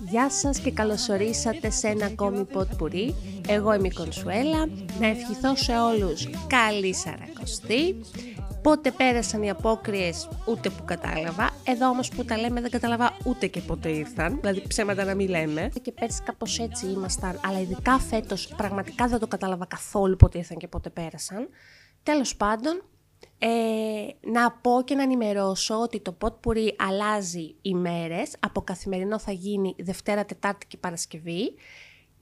Γεια σας και καλωσορίσατε σε ένα ακόμη ποτ Εγώ είμαι η Κονσουέλα. Να ευχηθώ σε όλους καλή σαρακοστή. Πότε πέρασαν οι απόκριες ούτε που κατάλαβα. Εδώ όμως που τα λέμε δεν κατάλαβα ούτε και πότε ήρθαν. Δηλαδή ψέματα να μην λέμε. Και πέρσι κάπως έτσι ήμασταν. Αλλά ειδικά φέτος πραγματικά δεν το κατάλαβα καθόλου πότε ήρθαν και πότε πέρασαν. Τέλος πάντων, ε, να πω και να ενημερώσω ότι το Potpourri αλλάζει ημέρες. Από καθημερινό θα γίνει Δευτέρα, Τετάρτη και Παρασκευή.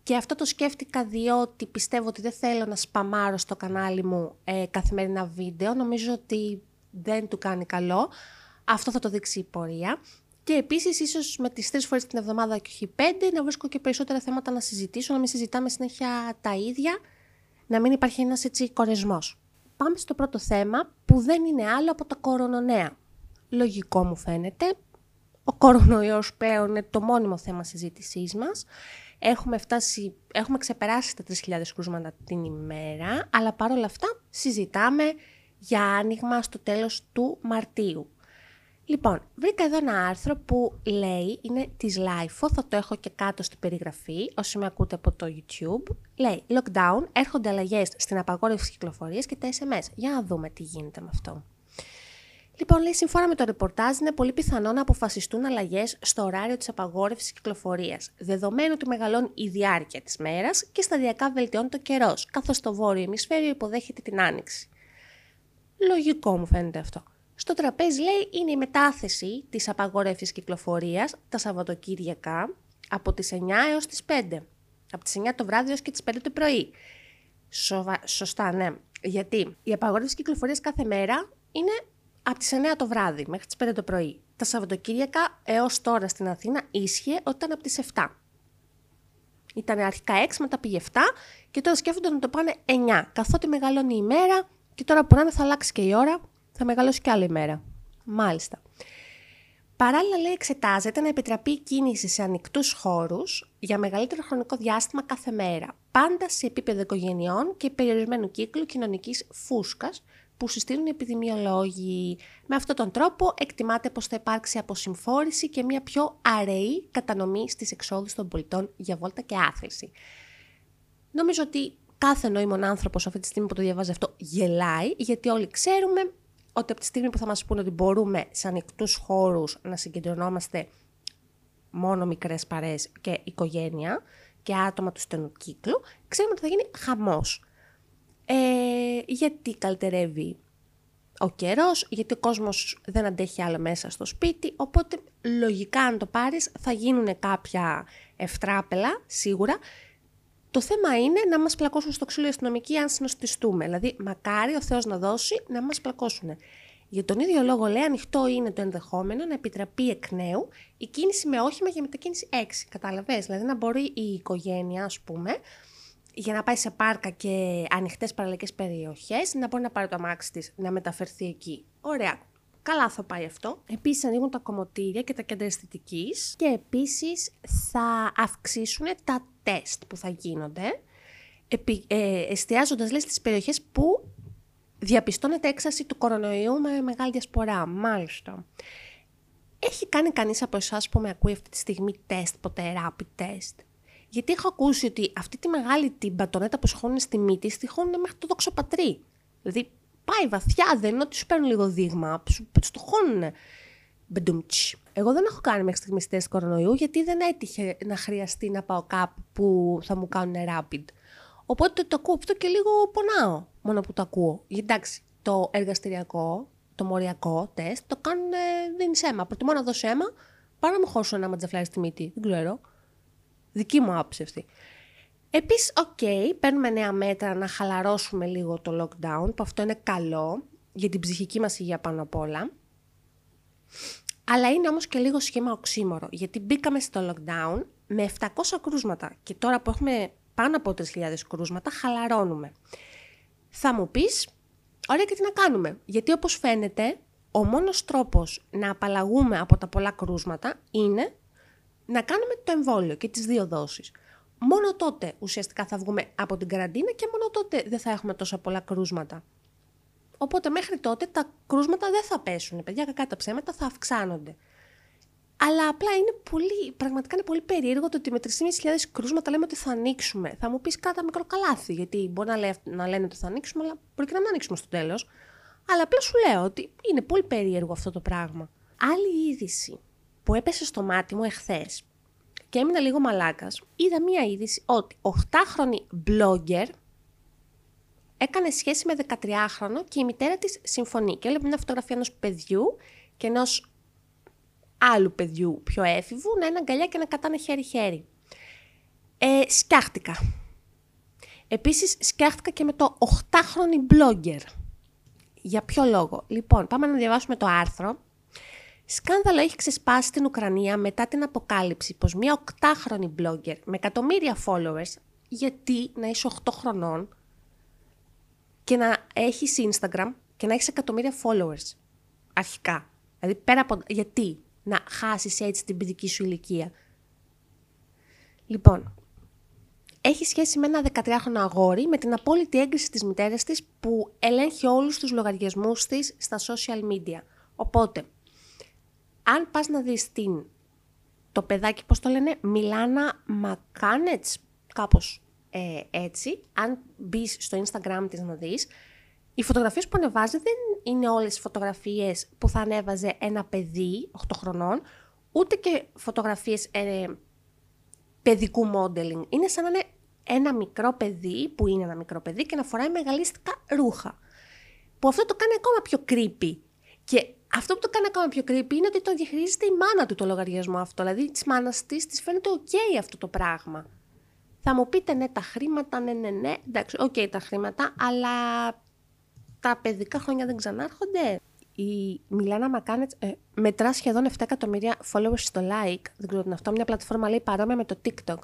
Και αυτό το σκέφτηκα διότι πιστεύω ότι δεν θέλω να σπαμάρω στο κανάλι μου ε, καθημερινά βίντεο. Νομίζω ότι δεν του κάνει καλό. Αυτό θα το δείξει η πορεία. Και επίσης, ίσως με τις τρεις φορές την εβδομάδα και όχι πέντε, να βρίσκω και περισσότερα θέματα να συζητήσω, να μην συζητάμε συνέχεια τα ίδια, να μην υπάρχει ένας έτσι κορεσμός. Πάμε στο πρώτο θέμα που δεν είναι άλλο από τα κορονονέα. Λογικό μου φαίνεται. Ο κορονοϊός πλέον είναι το μόνιμο θέμα συζήτησής μας. Έχουμε, φτάσει, έχουμε ξεπεράσει τα 3.000 κρούσματα την ημέρα, αλλά παρόλα αυτά συζητάμε για άνοιγμα στο τέλος του Μαρτίου. Λοιπόν, βρήκα εδώ ένα άρθρο που λέει, είναι της LIFO, θα το έχω και κάτω στην περιγραφή, όσοι με ακούτε από το YouTube. Λέει, lockdown, έρχονται αλλαγές στην απαγόρευση κυκλοφορίας και τα SMS. Για να δούμε τι γίνεται με αυτό. Λοιπόν, λέει, σύμφωνα με το ρεπορτάζ, είναι πολύ πιθανό να αποφασιστούν αλλαγές στο ωράριο της απαγόρευσης κυκλοφορίας, δεδομένου ότι μεγαλώνει η διάρκεια της μέρας και σταδιακά βελτιώνει το καιρός, καθώς το βόρειο ημισφαίριο υποδέχεται την άνοιξη. Λογικό μου φαίνεται αυτό. Στο τραπέζι λέει είναι η μετάθεση της απαγόρευσης κυκλοφορίας τα Σαββατοκύριακα από τις 9 έως τις 5. Από τις 9 το βράδυ έως και τις 5 το πρωί. Σοβα... Σωστά, ναι. Γιατί η απαγόρευση κυκλοφορίας κάθε μέρα είναι από τις 9 το βράδυ μέχρι τις 5 το πρωί. Τα Σαββατοκύριακα έως τώρα στην Αθήνα ίσχυε όταν από τις 7. Ήταν αρχικά 6, μετά πήγε 7 και τώρα σκέφτονται να το πάνε 9. Καθότι μεγαλώνει η μέρα και τώρα που να θα αλλάξει και η ώρα θα μεγαλώσει κι άλλη μέρα. Μάλιστα. Παράλληλα, λέει, εξετάζεται να επιτραπεί η κίνηση σε ανοιχτούς χώρους για μεγαλύτερο χρονικό διάστημα κάθε μέρα, πάντα σε επίπεδο οικογενειών και περιορισμένου κύκλου κοινωνικής φούσκας που συστήνουν οι επιδημιολόγοι. Με αυτόν τον τρόπο εκτιμάται πως θα υπάρξει αποσυμφόρηση και μια πιο αραιή κατανομή στις εξόδους των πολιτών για βόλτα και άθληση. Νομίζω ότι κάθε νοήμων άνθρωπος αυτή τη στιγμή που το διαβάζει αυτό γελάει, γιατί όλοι ξέρουμε ότι από τη στιγμή που θα μας πούνε ότι μπορούμε σε ανοιχτούς χώρους να συγκεντρωνόμαστε μόνο μικρές παρέες και οικογένεια και άτομα του στενού κύκλου, ξέρουμε ότι θα γίνει χαμός. Ε, γιατί καλυτερεύει ο καιρός, γιατί ο κόσμος δεν αντέχει άλλο μέσα στο σπίτι, οπότε λογικά αν το πάρεις θα γίνουν κάποια ευτράπελα, σίγουρα. Το θέμα είναι να μας πλακώσουν στο ξύλο αστυνομικοί αν συνοστιστούμε. Δηλαδή, μακάρι ο Θεός να δώσει να μας πλακώσουν. Για τον ίδιο λόγο, λέει, ανοιχτό είναι το ενδεχόμενο να επιτραπεί εκ νέου η κίνηση με όχημα για μετακίνηση 6. Καταλαβέ. Δηλαδή, να μπορεί η οικογένεια, ας πούμε, για να πάει σε πάρκα και ανοιχτές παραλιακές περιοχές, να μπορεί να πάρει το αμάξι της να μεταφερθεί εκεί. Ωραία. Καλά θα πάει αυτό. Επίσης, ανοίγουν τα κομμωτήρια και τα κέντρα αισθητικής και επίσης θα αυξήσουν τα τεστ που θα γίνονται, επι, ε, εστιάζοντας λέει, στις περιοχές που διαπιστώνεται έξαρση του κορονοϊού με μεγάλη διασπορά. Μάλιστα. Έχει κάνει κανείς από εσάς που με ακούει αυτή τη στιγμή τεστ, ποτέ rapid test; Γιατί έχω ακούσει ότι αυτή τη μεγάλη την μπατονέτα που σχώνουν στη μύτη, στη χώνουν μέχρι το δόξο πατρί. Δηλαδή πάει βαθιά, δεν είναι ότι σου παίρνουν λίγο δείγμα, σου, σου το χώνουν. Μπεντουμτς. Εγώ δεν έχω κάνει μέχρι στιγμής τεστ κορονοϊού γιατί δεν έτυχε να χρειαστεί να πάω κάπου που θα μου κάνουν rapid. Οπότε το ακούω αυτό και λίγο πονάω μόνο που το ακούω. Γιατί εντάξει, το εργαστηριακό, το μοριακό τεστ το κάνουν, δίνεις αίμα. Προτιμώ να δώσω αίμα παρά να μου χώσω ένα ματζαφλάρι στη μύτη. Δεν ξέρω. Δική μου άποψη αυτή. Επίσης, OK, okay, παίρνουμε νέα μέτρα να χαλαρώσουμε λίγο το lockdown, που αυτό είναι καλό για την ψυχική μας υγεία πάνω απ' όλα. Αλλά είναι όμως και λίγο σχήμα οξύμορο, γιατί μπήκαμε στο lockdown με 700 κρούσματα και τώρα που έχουμε πάνω από 3.000 κρούσματα χαλαρώνουμε. Θα μου πεις, ωραία και τι να κάνουμε, γιατί όπως φαίνεται ο μόνος τρόπος να απαλλαγούμε από τα πολλά κρούσματα είναι να κάνουμε το εμβόλιο και τις δύο δόσεις. Μόνο τότε ουσιαστικά θα βγούμε από την καραντίνα και μόνο τότε δεν θα έχουμε τόσα πολλά κρούσματα. Οπότε μέχρι τότε τα κρούσματα δεν θα πέσουν. Παιδιά, κακά τα ψέματα θα αυξάνονται. Αλλά απλά είναι πολύ, πραγματικά είναι πολύ περίεργο το ότι με 3.500 κρούσματα λέμε ότι θα ανοίξουμε. Θα μου πεις κάτα μικρό καλάθι, γιατί μπορεί να, λέ, να λένε ότι θα ανοίξουμε, αλλά μπορεί και να μην ανοίξουμε στο τέλος. Αλλά απλά σου λέω ότι είναι πολύ περίεργο αυτό το πράγμα. Άλλη είδηση που έπεσε στο μάτι μου εχθές και έμεινα λίγο μαλάκας, είδα μία είδηση ότι 8χρονη blogger έκανε σχέση με 13χρονο και η μητέρα της συμφωνεί. Και έβλεπε μια φωτογραφία ενός παιδιού και ενός άλλου παιδιού πιο έφηβου να είναι αγκαλιά και να κατάνε χέρι-χέρι. Ε, σκιάχτηκα. Επίσης σκιάχτηκα και με το 8χρονη blogger. Για ποιο λόγο; Λοιπόν, πάμε να διαβάσουμε το άρθρο. Σκάνδαλο έχει ξεσπάσει στην Ουκρανία μετά την αποκάλυψη πως μια 8χρονη blogger με εκατομμύρια followers, γιατί να είσαι 8 χρονών, και να έχεις Instagram και να έχεις εκατομμύρια followers. Αρχικά. Δηλαδή πέρα από. Γιατί να χάσεις έτσι την παιδική σου ηλικία. Λοιπόν, έχει σχέση με ένα 13χρονο αγόρι με την απόλυτη έγκριση της μητέρας της που ελέγχει όλους τους λογαριασμούς της στα social media. Οπότε, αν πας να δεις την, το παιδάκι, πώς το λένε, Μιλάνα Μακάνετς, κάπως ε, έτσι, αν μπεις στο Instagram της να δεις, οι φωτογραφίες που ανεβάζει δεν είναι όλες οι φωτογραφίες που θα ανέβαζε ένα παιδί 8 χρονών, ούτε και φωτογραφίες ε, παιδικού modeling. Είναι σαν να είναι ένα μικρό παιδί, που είναι ένα μικρό παιδί και να φοράει μεγαλίστικα ρούχα. Που αυτό το κάνει ακόμα πιο creepy. Και αυτό που το κάνει ακόμα πιο creepy είναι ότι το διαχειρίζεται η μάνα του το λογαριασμό αυτό. Δηλαδή της μάνας της της φαίνεται OK αυτό το πράγμα. Θα μου πείτε ναι τα χρήματα, ναι ναι ναι, εντάξει, OK okay, τα χρήματα, αλλά τα παιδικά χρόνια δεν ξανάρχονται. Η Μιλάνα Μακάνετς ε, μετρά σχεδόν 7 εκατομμύρια followers στο Likee. Δεν ξέρω τι είναι αυτό. Μια πλατφόρμα λέει παρόμοια με το TikTok.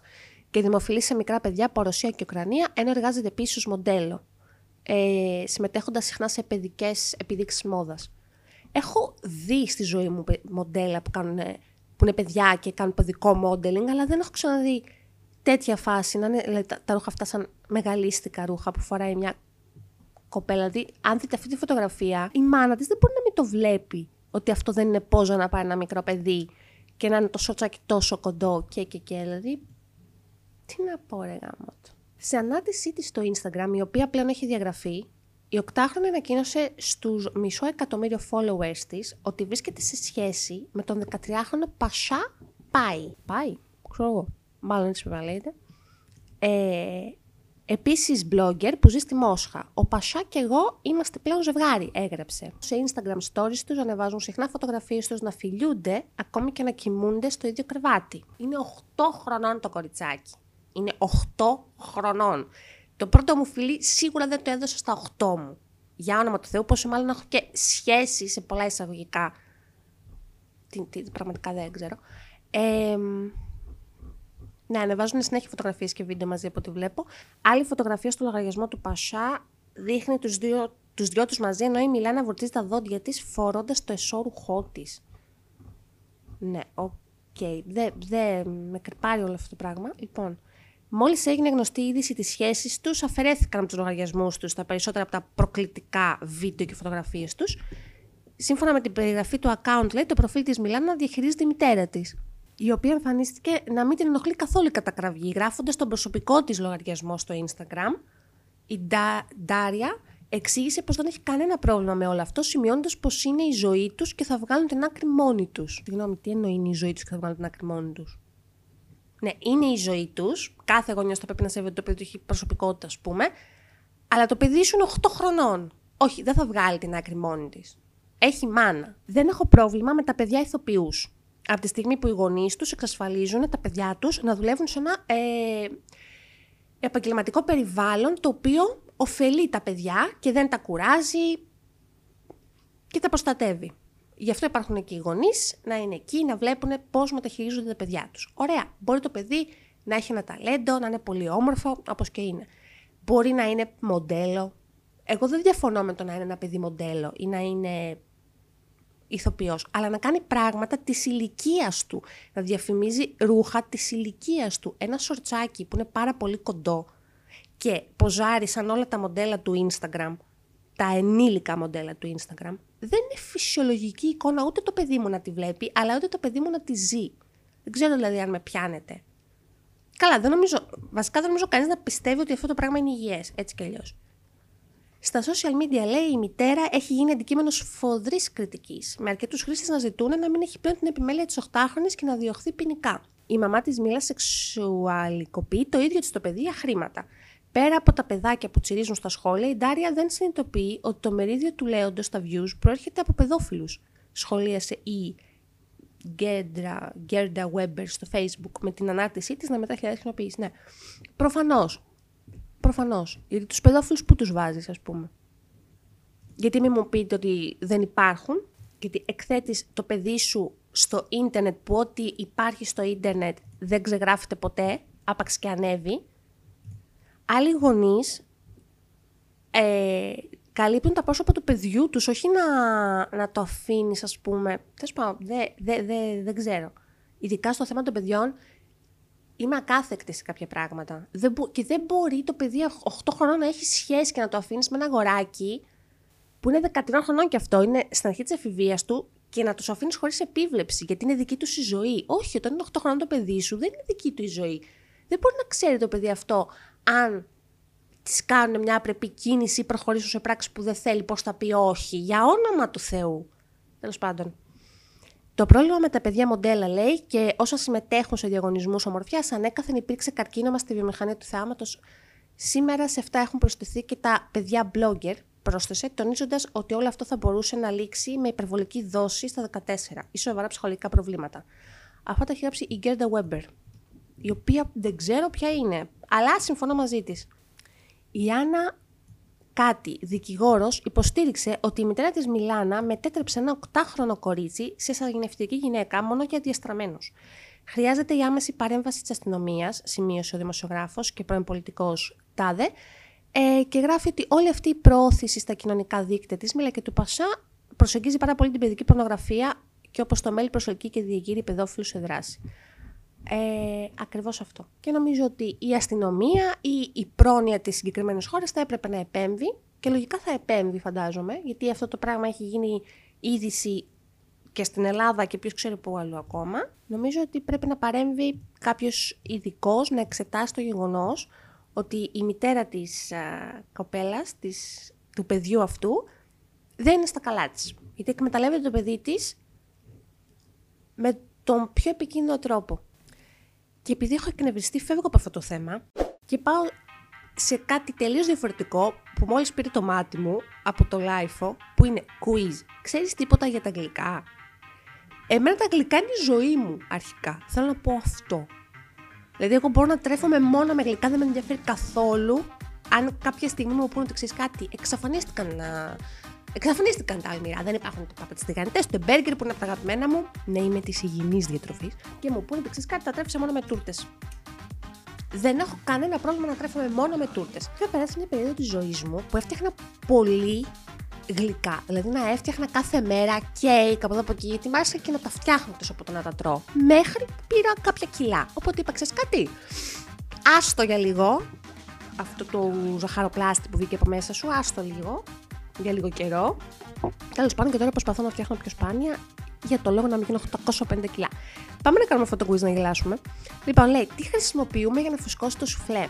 Και δημοφιλής σε μικρά παιδιά από Ρωσία και Ουκρανία, ενώ εργάζεται επίσης ως μοντέλο. Ε, συμμετέχοντας συχνά σε παιδικές επιδείξεις μόδας. Έχω δει στη ζωή μου μοντέλα που, κάνουν, που είναι παιδιά και κάνουν παιδικό modeling, αλλά δεν έχω ξαναδεί τέτοια φάση, να είναι δηλαδή, τα, τα ρούχα αυτά σαν μεγαλίστικα ρούχα που φοράει μια κοπέλα. Δηλαδή, αν δείτε αυτή τη φωτογραφία, η μάνα της δεν μπορεί να μην το βλέπει ότι αυτό δεν είναι πόζο να πάει ένα μικρό παιδί και να είναι το σότσακι τόσο κοντό και και και. Δηλαδή, τι να πω ρε γάμοτο. Σε ανάρτησή της στο Instagram, η οποία πλέον έχει διαγραφεί, η οκτάχρονη ανακοίνωσε στους μισό εκατομμύριο followers της ότι βρίσκεται σε σχέση με τον 13χρονο Πασά Πάει. Πάει, ξέρω εγώ μάλλον έτσι πρέπει να λέγεται. Ε, Επίσης, blogger που ζει στη Μόσχα. Ο Πασά και εγώ είμαστε πλέον ζευγάρι, έγραψε. Σε Instagram stories τους ανεβάζουν συχνά φωτογραφίες τους να φιλιούνται, ακόμη και να κοιμούνται στο ίδιο κρεβάτι. Είναι 8 χρονών το κοριτσάκι. Είναι 8 χρονών. Το πρώτο μου φιλί σίγουρα δεν το έδωσα στα 8 μου. Για όνομα του Θεού, πόσο μάλλον έχω και σχέση σε πολλά εισαγωγικά. Τι, τι, πραγματικά δεν ξέρω. Ε, ναι, ανεβάζουν συνέχεια φωτογραφίες και βίντεο μαζί από ό,τι βλέπω. Άλλη φωτογραφία στο λογαριασμό του Πασά δείχνει τους δύο, τους δυο τους μαζί, ενώ η Μιλάνα βουρτσίζει τα δόντια της φορώντας το εσώρουχό της. Ναι, OK. Okay. Δεν δε, με κριπάρει όλο αυτό το πράγμα. Λοιπόν, μόλις έγινε γνωστή η είδηση της σχέσης τους, αφαιρέθηκαν από τους λογαριασμούς τους τα περισσότερα από τα προκλητικά βίντεο και φωτογραφίες τους. Σύμφωνα με την περιγραφή του account, λέει, το προφίλ της Μιλάνα διαχειρίζεται η μητέρα της η οποία εμφανίστηκε να μην την ενοχλεί καθόλου η κατακραυγή, γράφοντας τον προσωπικό της λογαριασμό στο Instagram. Η Ντα, Ντάρια εξήγησε πως δεν έχει κανένα πρόβλημα με όλο αυτό, σημειώνοντας πως είναι η ζωή τους και θα βγάλουν την άκρη μόνοι τους. Συγγνώμη, τι εννοεί είναι η ζωή τους και θα βγάλουν την άκρη μόνοι τους; Ναι, είναι η ζωή τους, κάθε γονιός θα πρέπει να σέβεται το παιδί του έχει προσωπικότητα, ας πούμε, αλλά το παιδί σου είναι 8 χρονών. Όχι, δεν θα βγάλει την άκρη μόνη της. Έχει μάνα. Δεν έχω πρόβλημα με τα παιδιά ηθοποιούς από τη στιγμή που οι γονείς τους εξασφαλίζουν τα παιδιά τους να δουλεύουν σε ένα ε, επαγγελματικό περιβάλλον το οποίο ωφελεί τα παιδιά και δεν τα κουράζει και τα προστατεύει. Γι' αυτό υπάρχουν και οι γονείς να είναι εκεί, να βλέπουν πώς μεταχειρίζονται τα παιδιά τους. Ωραία. Μπορεί το παιδί να έχει ένα ταλέντο, να είναι πολύ όμορφο, όπως και είναι. Μπορεί να είναι μοντέλο. Εγώ δεν διαφωνώ με το να είναι ένα παιδί μοντέλο ή να είναι ηθοποιός, αλλά να κάνει πράγματα της ηλικίας του. Να διαφημίζει ρούχα της ηλικίας του. Ένα σορτσάκι που είναι πάρα πολύ κοντό και ποζάρει σαν όλα τα μοντέλα του Instagram. τα ενήλικα μοντέλα του Instagram, δεν είναι φυσιολογική εικόνα ούτε το παιδί μου να τη βλέπει, αλλά ούτε το παιδί μου να τη ζει. Δεν ξέρω δηλαδή αν με πιάνετε. Καλά, δεν νομίζω, βασικά δεν νομίζω κανείς να πιστεύει ότι αυτό το πράγμα είναι υγιές, έτσι κι αλλιώς. Στα social media, λέει, η μητέρα έχει γίνει αντικείμενος φοδρής κριτικής, με αρκετούς χρήστες να ζητούν να μην έχει πλέον την επιμέλεια της 8χρονη και να διωχθεί ποινικά. Η μαμά της Μίλα σεξουαλικοποιεί το ίδιο της το παιδί για χρήματα. Πέρα από τα παιδάκια που τσιρίζουν στα σχόλια, η Ντάρια δεν συνειδητοποιεί ότι το μερίδιο του λέοντος στα views προέρχεται από παιδόφιλους. Σχολίασε η Γκέρντα, Γκέρντα Weber στο facebook με την ανάρτησή της να μετά χιλιάδες Ναι, προφανώς. Προφανώς. Γιατί τους παιδόφιλους που τους βάζεις ας πούμε. Γιατί μην μου πείτε ότι δεν υπάρχουν. Γιατί εκθέτεις το παιδί σου στο ίντερνετ που ό,τι υπάρχει στο ίντερνετ δεν ξεγράφεται ποτέ, άπαξ και ανέβει. Άλλοι γονείς ε, καλύπτουν τα πρόσωπα του παιδιού τους, όχι να, να το αφήνεις, ας πούμε. Θες πάω, δεν δε, δε, δε ξέρω. Ειδικά στο θέμα των παιδιών, είμαι ακάθεκτη σε κάποια πράγματα. Δεν, και δεν μπορεί το παιδί 8 χρονών να έχει σχέση και να το αφήνεις με ένα αγοράκι που είναι 13 χρονών και αυτό, είναι στην αρχή της εφηβείας του και να τους αφήνεις χωρίς επίβλεψη, γιατί είναι δική τους η ζωή. Όχι, όταν είναι 8 χρονών το παιδί σου, δεν είναι δική του η ζωή. Δεν μπορεί να ξέρει το παιδί αυτό αν της κάνουν μια απρεπή κίνηση ή προχωρήσουν σε πράξη που δεν θέλει, πώς θα πει όχι. Για όνομα του Θεού. Τέλος πάντων. Το πρόβλημα με τα παιδιά μοντέλα λέει και όσα συμμετέχουν σε διαγωνισμούς ομορφιάς, ανέκαθεν υπήρξε καρκίνωμα στη βιομηχανία του θεάματο. Σήμερα σε αυτά έχουν προσθεθεί και τα παιδιά blogger, πρόσθεσε, τονίζοντας ότι όλο αυτό θα μπορούσε να λήξει με υπερβολική δόση στα 14 ή σοβαρά ψυχολογικά προβλήματα. Αυτά τα έχει γράψει η Γκέρντα Weber, η οποία δεν ξέρω ποια είναι, αλλά συμφωνώ μαζί της. Η Άννα Κάτι, δικηγόρος, υποστήριξε ότι η μητέρα της Μιλάνα μετέτρεψε ένα 8χρονο κορίτσι σε σαγηνευτική γυναίκα μόνο για διαστραμμένου. Χρειάζεται η άμεση παρέμβαση της αστυνομίας, σημείωσε ο δημοσιογράφος και πρώην πολιτικός Τάδε, ε, και γράφει ότι όλη αυτή η προώθηση στα κοινωνικά δίκτυα της Μίλα και του Πασά προσεγγίζει πάρα πολύ την παιδική πορνογραφία και όπως το μέλη προσελκύει και διεγείρει παιδόφιλους σε δράση. Ε, ακριβώς αυτό. Και νομίζω ότι η αστυνομία ή η πρόνοια της συγκεκριμένης χώρας θα έπρεπε να επέμβει και λογικά θα επέμβει φαντάζομαι, γιατί αυτό το πράγμα έχει γίνει είδηση και στην Ελλάδα και ποιος ξέρει πού αλλού ακόμα. Νομίζω ότι πρέπει να παρέμβει κάποιος ειδικός να εξετάσει το γεγονός ότι η μητέρα της α, κοπέλας, της, του παιδιού αυτού, δεν είναι στα καλά της. Γιατί εκμεταλλεύεται το παιδί της με τον πιο επικίνδυνο τρόπο. Και επειδή έχω εκνευριστεί, φεύγω από αυτό το θέμα και πάω σε κάτι τελείως διαφορετικό που μόλις πήρε το μάτι μου από το LIFO που είναι quiz. Ξέρεις τίποτα για τα αγγλικά; Εμένα τα αγγλικά είναι η ζωή μου αρχικά. Θέλω να πω αυτό. Δηλαδή, εγώ μπορώ να τρέφομαι μόνο με αγγλικά, δεν με ενδιαφέρει καθόλου αν κάποια στιγμή μου πούνε ότι ξέρεις κάτι. Εξαφανίστηκαν να Εξαφανίστηκαν τα αλμυρά. Δεν υπάρχουν ούτε πάπα τηγανιτές, ούτε μπέργκερ που είναι από τα αγαπημένα μου. Ναι, είμαι της υγιεινής διατροφής. Και μου πούνε ότι κάτι, τα τρέφεις μόνο με τούρτες. Δεν έχω κανένα πρόβλημα να τρέφομαι μόνο με τούρτες. Είχα περάσει μια περίοδο της ζωής μου που έφτιαχνα πολύ γλυκά. Δηλαδή να έφτιαχνα κάθε μέρα κέικ από εδώ από εκεί, γιατί μ' άρεσε και να τα φτιάχνω τόσο από το να τα τρώω. Μέχρι που πήρα κάποια κιλά. Οπότε είπα, ξέρεις κάτι. Άστο για λίγο. Αυτό το ζαχαροπλάστη που βγήκε από μέσα σου, άστο λίγο για λίγο καιρό. Τέλος πάντων και τώρα προσπαθώ να φτιάχνω πιο σπάνια για το λόγο να μην γίνω 850 κιλά. Πάμε να κάνουμε αυτό το quiz να γελάσουμε. Λοιπόν, λέει, τι χρησιμοποιούμε για να φουσκώσει το σουφλέ;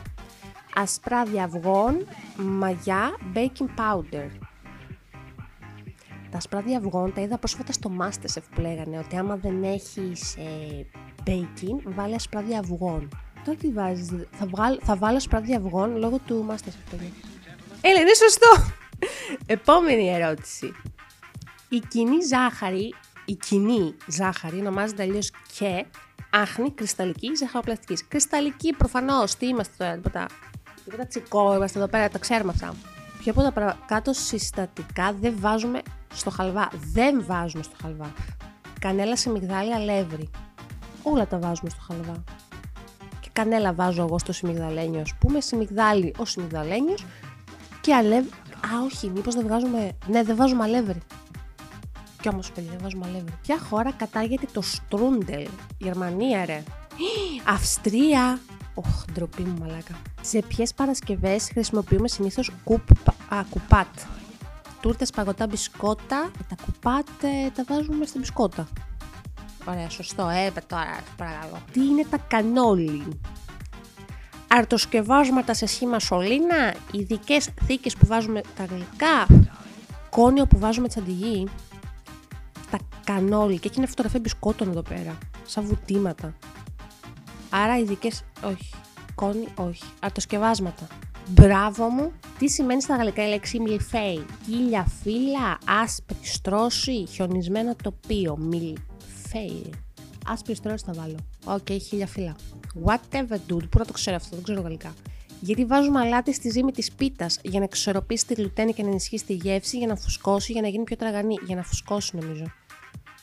Ασπράδια αυγών, μαγιά, baking powder. Τα ασπράδια αυγών τα είδα πρόσφατα στο Masterchef που λέγανε ότι άμα δεν έχεις ε, baking, βάλε ασπράδια αυγών. Τώρα τι βάζεις, θα, θα βάλω ασπράδια αυγών λόγω του Masterchef, παιδιά. Έλα, είναι σωστό! Επόμενη ερώτηση. Η κοινή ζάχαρη, η κοινή ζάχαρη ονομάζεται αλλιώς και άχνη κρυσταλλική ζαχαροπλαστικής. Κρυσταλλική προφανώς. Τι είμαστε τώρα, τίποτα. Τίποτα τσικό, είμαστε εδώ πέρα, τα ξέρουμε αυτά. Πιο από τα παρακάτω συστατικά δεν βάζουμε στο χαλβά. Δεν βάζουμε στο χαλβά. Κανέλα σε μυγδάλι, αλεύρι. Όλα τα βάζουμε στο χαλβά. Και κανέλα βάζω εγώ στο σιμιγδαλένιο, ας πούμε. Σιμιγδάλι ο σιμιγδαλένιος και αλεύρι. Α, όχι, μήπως δεν βγάζουμε. Ναι, δεν βάζουμε αλεύρι. Κι όμως, παιδιά, δεν βάζουμε αλεύρι. Ποια χώρα κατάγεται το στρούντελ; Γερμανία, ρε. Αυστρία. Οχ, ντροπή μου, μαλάκα. Σε ποιες Παρασκευές χρησιμοποιούμε συνήθως κουπ, α, κουπάτ; τούρτες, παγωτά, μπισκότα. Τα κουπάτε, τα βάζουμε στην μπισκότα. Ωραία, σωστό. Ε, τώρα, παρακαλώ. Τι είναι τα κανόλι. Αρτοσκευάσματα σε σχήμα σωλήνα, ειδικές θήκες που βάζουμε τα γλυκά, κόνιο που βάζουμε τσαντιγί, τα κανόλι και έχει μια φωτογραφία μπισκότων εδώ πέρα, σαν βουτήματα. Άρα ειδικές, όχι, κόνη, όχι, αρτοσκευάσματα. Μπράβο μου. Τι σημαίνει στα γαλλικά η λέξη μιλφέι; Χίλια φύλλα, άσπρη στρώση, χιονισμένο τοπίο. Μιλφέι. Άσπρη στρώση θα βάλω. OK, okay, χίλια φύλλα. Whatever dude. Πού να το ξέρω αυτό, δεν ξέρω γαλλικά. Γιατί βάζουμε αλάτι στη ζύμη της πίτας για να εξισορροπήσει τη γλουτένη και να ενισχύσει τη γεύση, για να φουσκώσει, για να γίνει πιο τραγανή. Για να φουσκώσει, νομίζω.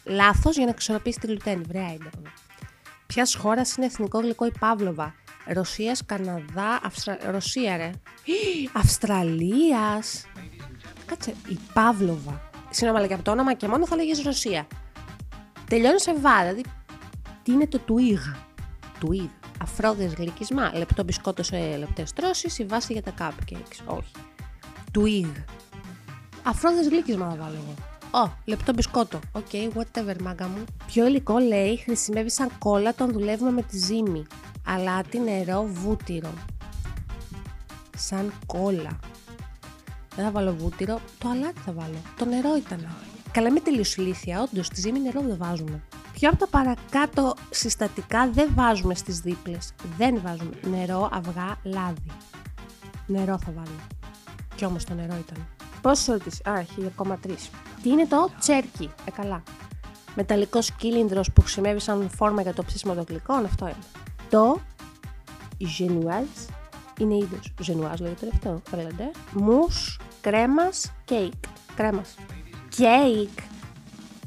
Λάθος για να εξισορροπήσει τη γλουτένη. Βρέα είναι Ποια χώρας είναι εθνικό γλυκό η Παύλοβα; Ρωσίας, Καναδά, Αυστρα... Ρωσία ρε. Αυστραλίας. Κάτσε, η Παύλοβα. Συγγνώμη, αλλά και από το όνομα και μόνο θα λέγες Ρωσία. Τελειώνει σε βά, δηλαδή τι είναι το τουίγ. Τουίγ. Αφρόδες γλυκισμά, λεπτό μπισκότο σε λεπτές τρώσεις, η βάση για τα cupcakes. Όχι. Τουίγ. Αφρόδες γλυκισμά θα βάλω εγώ. Ω, λεπτό μπισκότο. OK, okay, whatever, μάγκα μου. Ποιο υλικό λέει χρησιμεύει σαν κόλλα όταν δουλεύουμε με τη ζύμη αλάτι, νερό, βούτυρο. Σαν κόλλα. Δεν θα βάλω βούτυρο, το αλάτι θα βάλω. Το νερό ήταν. Καλά είμαι τελείως ηλίθεια, όντως, στη ζύμη νερό δεν βάζουμε. Ποιο από τα παρακάτω συστατικά δεν βάζουμε στις δίπλες. Δεν βάζουμε νερό, αυγά, λάδι. Νερό θα βάλω. Κι όμως το νερό ήταν. Πόσο ερώτηση. Α, 1003. Τι είναι το τσέρκι. Ε, καλά. Μεταλλικός κύλινδρος που χρησιμεύει σαν φόρμα για το ψήσιμο των γλυκών. Αυτό είναι. Το Genoise είναι είδος. Genoise λέγεται αυτό. Φρέντε. Μους, κρέμας, κέικ. Κρέμας. Κέικ.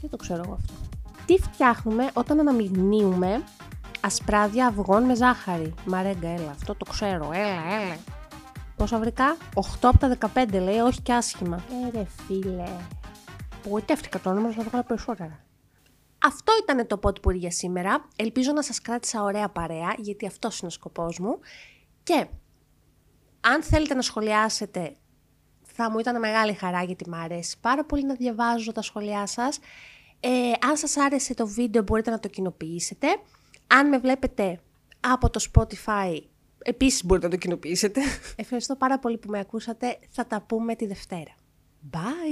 Δεν το ξέρω εγώ αυτό. Τι φτιάχνουμε όταν αναμειγνύουμε ασπράδια αυγών με ζάχαρη; Μαρέγκα, έλα, αυτό το ξέρω. Έλα, έλα. Πόσα βρήκα; 8 από τα 15 λέει, όχι και άσχημα. Ε, ρε φίλε. Πογοητεύτηκα το όνομα, θα βγάλω περισσότερα. Αυτό ήταν το που για σήμερα. Ελπίζω να σας κράτησα ωραία παρέα, γιατί αυτός είναι ο σκοπός μου. Και αν θέλετε να σχολιάσετε, θα μου ήταν μεγάλη χαρά, γιατί μου αρέσει πάρα πολύ να διαβάζω τα σχόλιά σας. Ε, αν σας άρεσε το βίντεο μπορείτε να το κοινοποιήσετε. Αν με βλέπετε από το Spotify, επίσης μπορείτε να το κοινοποιήσετε. Ευχαριστώ πάρα πολύ που με ακούσατε. Θα τα πούμε τη Δευτέρα. Bye.